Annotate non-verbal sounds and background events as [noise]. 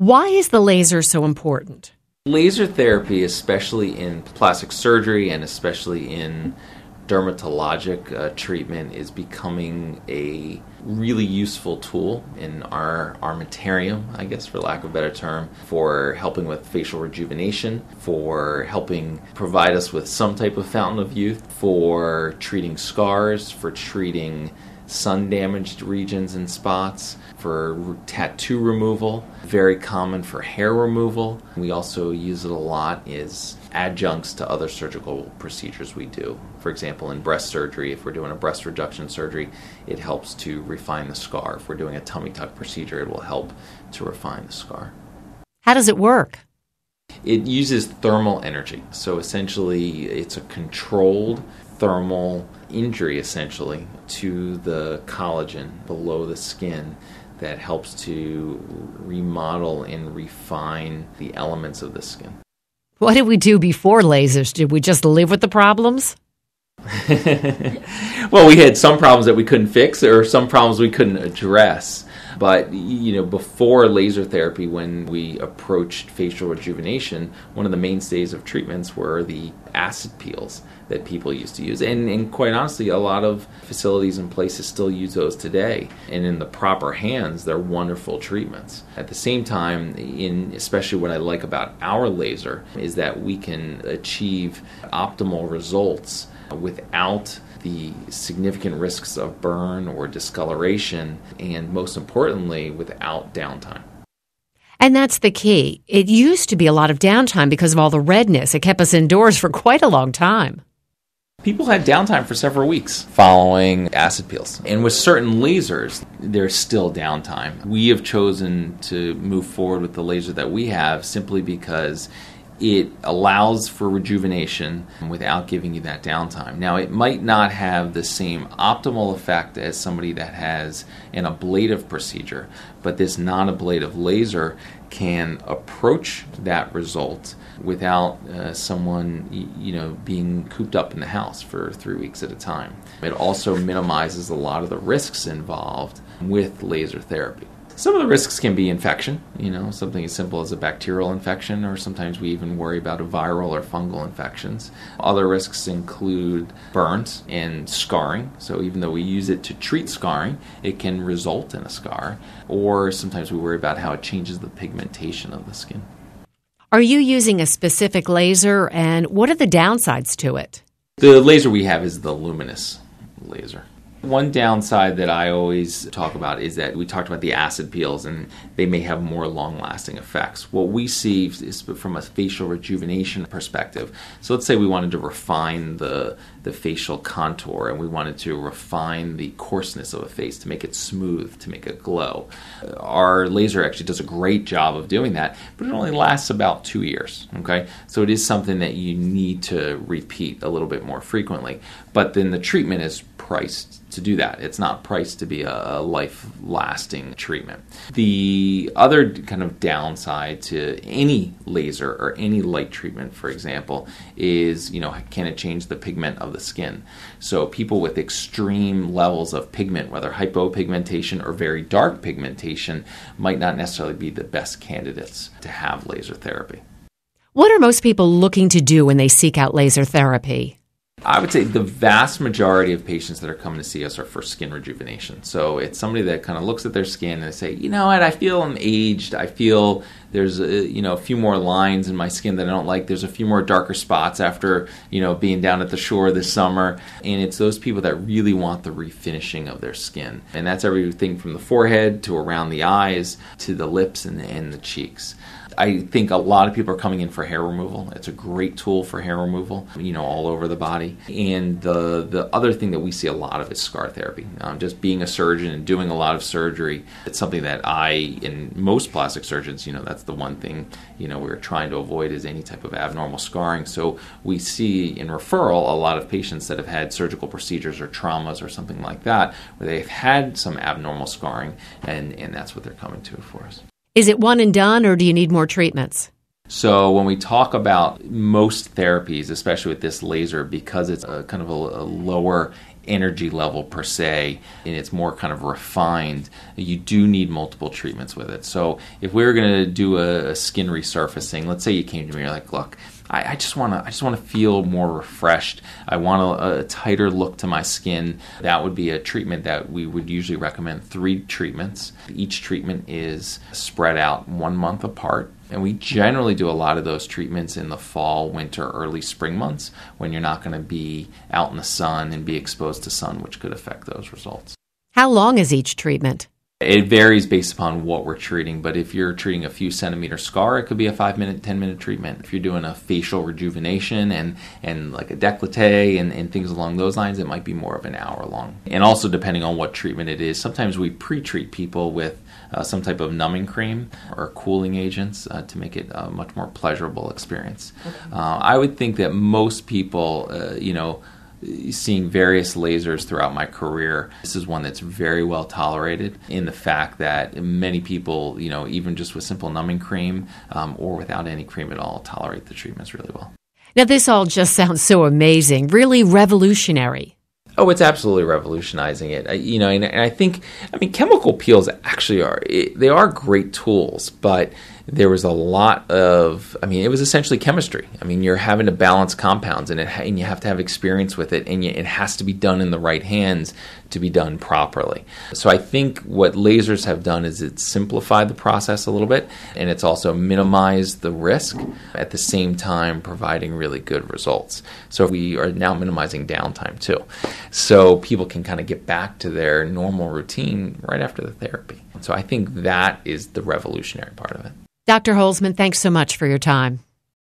Why is the laser so important? Laser therapy, especially in plastic surgery and especially in dermatologic uh, treatment, is becoming a really useful tool in our armamentarium, I guess, for lack of a better term, for helping with facial rejuvenation, for helping provide us with some type of fountain of youth, for treating scars, for treating sun damaged regions and spots, for tattoo removal, very common for hair removal. We also use it a lot as adjuncts to other surgical procedures we do. For example, in breast surgery, if we're doing a breast reduction surgery, it helps to refine the scar. If we're doing a tummy tuck procedure, it will help to refine the scar. How does it work? It uses thermal energy. So essentially, it's a controlled thermal injury essentially to the collagen below the skin that helps to remodel and refine the elements of the skin. What did we do before lasers? Did we just live with the problems? [laughs] well, we had some problems that we couldn't fix or some problems we couldn't address. But you know, before laser therapy, when we approached facial rejuvenation, one of the mainstays of treatments were the acid peels that people used to use, and, and quite honestly, a lot of facilities and places still use those today. And in the proper hands, they're wonderful treatments. At the same time, in especially what I like about our laser is that we can achieve optimal results without the significant risks of burn or discoloration, and most importantly, without downtime. And that's the key. It used to be a lot of downtime because of all the redness. It kept us indoors for quite a long time. People had downtime for several weeks following acid peels. And with certain lasers, there's still downtime. We have chosen to move forward with the laser that we have simply because it allows for rejuvenation without giving you that downtime. Now, it might not have the same optimal effect as somebody that has an ablative procedure, but this non ablative laser can approach that result without uh, someone you know being cooped up in the house for three weeks at a time. It also minimizes a lot of the risks involved with laser therapy. Some of the risks can be infection, you know, something as simple as a bacterial infection, or sometimes we even worry about a viral or fungal infections. Other risks include burns and scarring. So even though we use it to treat scarring, it can result in a scar. Or sometimes we worry about how it changes the pigmentation of the skin. Are you using a specific laser, and what are the downsides to it? The laser we have is the Lumenis laser. One downside that I always talk about is that we talked about the acid peels and they may have more long lasting effects. What we see is from a facial rejuvenation perspective. So let's say we wanted to refine the, the facial contour and we wanted to refine the coarseness of a face to make it smooth, to make it glow. Uh, our laser actually does a great job of doing that, but it only lasts about two years. Okay, so it is something that you need to repeat a little bit more frequently. But then the treatment is priced to do that. It's not priced to be a, life lasting treatment. The other kind of downside to any laser or any light treatment, for example, is you know, can it change the pigment of the skin? So, people with extreme levels of pigment, whether hypopigmentation or very dark pigmentation, might not necessarily be the best candidates to have laser therapy. What are most people looking to do when they seek out laser therapy? I would say the vast majority of patients that are coming to see us are for skin rejuvenation. So it's somebody that kind of looks at their skin and they say, you know what, I feel I'm aged. I feel there's a, you know a few more lines in my skin that I don't like. There's a few more darker spots after you know being down at the shore this summer, and it's those people that really want the refinishing of their skin, and that's everything from the forehead to around the eyes to the lips and, and the cheeks. I think a lot of people are coming in for hair removal. It's a great tool for hair removal, you know, all over the body. And the the other thing that we see a lot of is scar therapy. Um, just being a surgeon and doing a lot of surgery, it's something that I and most plastic surgeons, you know, that's the one thing you know we're trying to avoid is any type of abnormal scarring. So we see in referral a lot of patients that have had surgical procedures or traumas or something like that, where they've had some abnormal scarring, and and that's what they're coming to for us. Is it one and done, or do you need more treatments? So, when we talk about most therapies, especially with this laser, because it's a kind of a, a lower energy level per se, and it's more kind of refined, you do need multiple treatments with it. So if we were going to do a, a, skin resurfacing, let's say you came to me, you're like, look, I, I just want to, I just want to feel more refreshed. I want a, a tighter look to my skin. That would be a treatment that we would usually recommend three treatments. Each treatment is spread out one month apart. And we generally do a lot of those treatments in the fall, winter, early spring months when you're not going to be out in the sun and be exposed to sun, which could affect those results. How long is each treatment? It varies based upon what we're treating, but if you're treating a few centimeter scar, it could be a five minute, 10 minute treatment. If you're doing a facial rejuvenation and, and like a décolleté and, and things along those lines, it might be more of an hour long. And also, depending on what treatment it is, sometimes we pre treat people with uh, some type of numbing cream or cooling agents uh, to make it a much more pleasurable experience. Okay. Uh, I would think that most people, uh, you know, seeing various lasers throughout my career. This is one that's very well tolerated in the fact that many people, you know, even just with simple numbing cream um, or without any cream at all, tolerate the treatments really well. Now, this all just sounds so amazing, really revolutionary. Oh, it's absolutely revolutionizing it. I, you know, and, and, I think, I mean, chemical peels actually are they are great tools, but there was a lot of i mean it was essentially chemistry. I mean you're having to balance compounds and, it, and you have to have experience with it and you, it has to be done in the right hands to be done properly. So i think what lasers have done is it's simplified the process a little bit and it's also minimized the risk at the same time providing really good results. So we are now minimizing downtime too. So people can kind of get back to their normal routine right after the therapy. So i think that is the revolutionary part of it Dr. Holzman, thanks so much for your time.